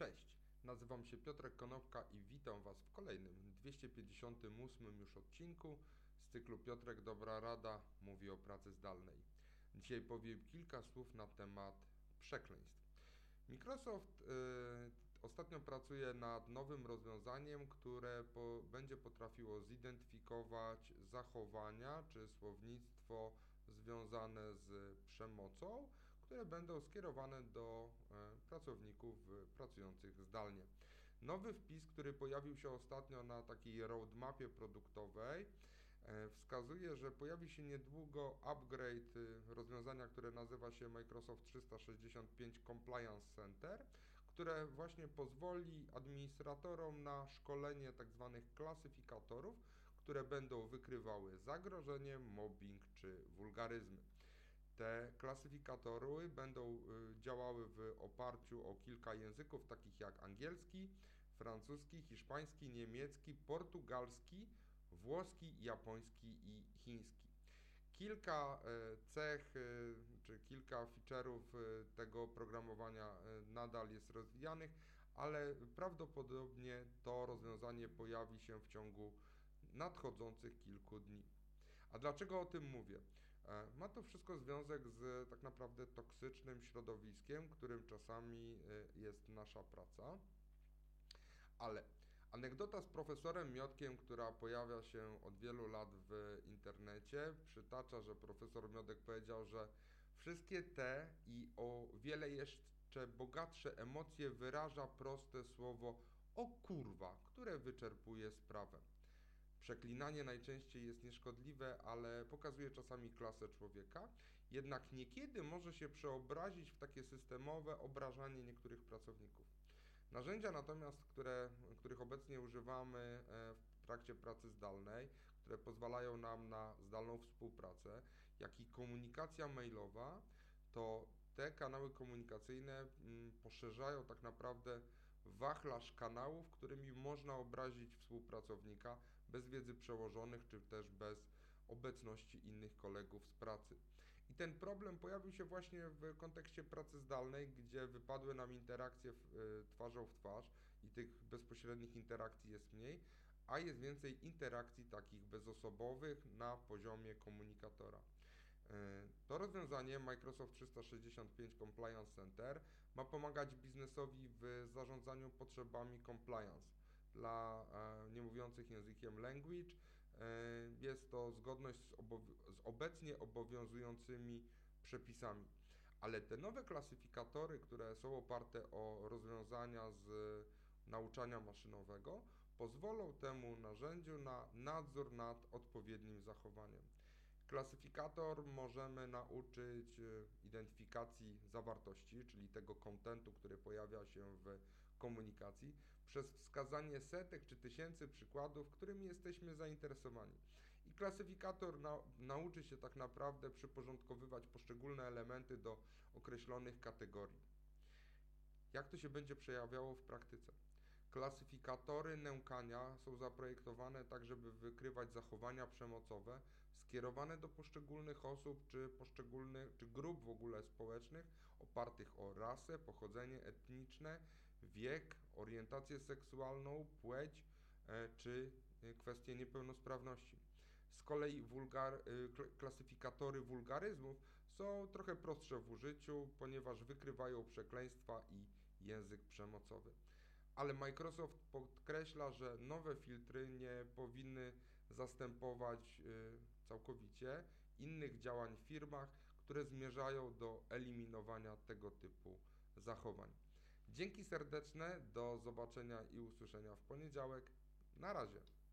Cześć, nazywam się Piotrek Konopka i witam Was w kolejnym 258 już odcinku z cyklu Piotrek Dobra Rada mówi o pracy zdalnej. Dzisiaj powiem kilka słów na temat przekleństw. Microsoft y, ostatnio pracuje nad nowym rozwiązaniem, które po, będzie potrafiło zidentyfikować zachowania czy słownictwo związane z przemocą które będą skierowane do e, pracowników pracujących zdalnie. Nowy wpis, który pojawił się ostatnio na takiej roadmapie produktowej, e, wskazuje, że pojawi się niedługo upgrade y, rozwiązania, które nazywa się Microsoft 365 Compliance Center, które właśnie pozwoli administratorom na szkolenie tzw. Tak klasyfikatorów, które będą wykrywały zagrożenie, mobbing czy wulgaryzmy. Te klasyfikatory będą y, działały w oparciu o kilka języków, takich jak angielski, francuski, hiszpański, niemiecki, portugalski, włoski, japoński i chiński. Kilka y, cech y, czy kilka feature'ów tego oprogramowania nadal jest rozwijanych, ale prawdopodobnie to rozwiązanie pojawi się w ciągu nadchodzących kilku dni. A dlaczego o tym mówię? E, ma to wszystko związek z tak naprawdę toksycznym środowiskiem, którym czasami e, jest nasza praca. Ale anegdota z profesorem Miotkiem, która pojawia się od wielu lat w internecie, przytacza, że profesor Miodek powiedział, że wszystkie te i o wiele jeszcze bogatsze emocje wyraża proste słowo o kurwa, które wyczerpuje sprawę. Przeklinanie najczęściej jest nieszkodliwe, ale pokazuje czasami klasę człowieka, jednak niekiedy może się przeobrazić w takie systemowe obrażanie niektórych pracowników. Narzędzia natomiast, które, których obecnie używamy e, w trakcie pracy zdalnej, które pozwalają nam na zdalną współpracę, jak i komunikacja mailowa, to te kanały komunikacyjne mm, poszerzają tak naprawdę wachlarz kanałów, którymi można obrazić współpracownika bez wiedzy przełożonych, czy też bez obecności innych kolegów z pracy. I ten problem pojawił się właśnie w kontekście pracy zdalnej, gdzie wypadły nam interakcje y, twarzą w twarz i tych bezpośrednich interakcji jest mniej, a jest więcej interakcji takich bezosobowych na poziomie komunikatora. E, to rozwiązanie Microsoft 365 Compliance Center ma pomagać biznesowi w zarządzaniu potrzebami compliance dla e, niemówiących językiem language. E, jest to zgodność z, z obecnie obowiązującymi przepisami. Ale te nowe klasyfikatory, które są oparte o rozwiązania z nauczania maszynowego, pozwolą temu narzędziu na nadzór nad odpowiednim zachowaniem. Klasyfikator możemy nauczyć e, identyfikacji zawartości, czyli tego kontentu, który pojawia się w komunikacji, przez wskazanie setek czy tysięcy przykładów, którymi jesteśmy zainteresowani. I klasyfikator na, nauczy się tak naprawdę przyporządkowywać poszczególne elementy do określonych kategorii. Jak to się będzie przejawiało w praktyce? Klasyfikatory nękania są zaprojektowane tak, żeby wykrywać zachowania przemocowe skierowane do poszczególnych osób czy poszczególnych czy grup w ogóle społecznych opartych o rasę, pochodzenie etniczne, wiek, orientację seksualną, płeć e, czy e, kwestie niepełnosprawności. Z kolei wulgar, e, klasyfikatory wulgaryzmów są trochę prostsze w użyciu, ponieważ wykrywają przekleństwa i język przemocowy ale Microsoft podkreśla, że nowe filtry nie powinny zastępować całkowicie innych działań w firmach, które zmierzają do eliminowania tego typu zachowań. Dzięki serdeczne, do zobaczenia i usłyszenia w poniedziałek. Na razie.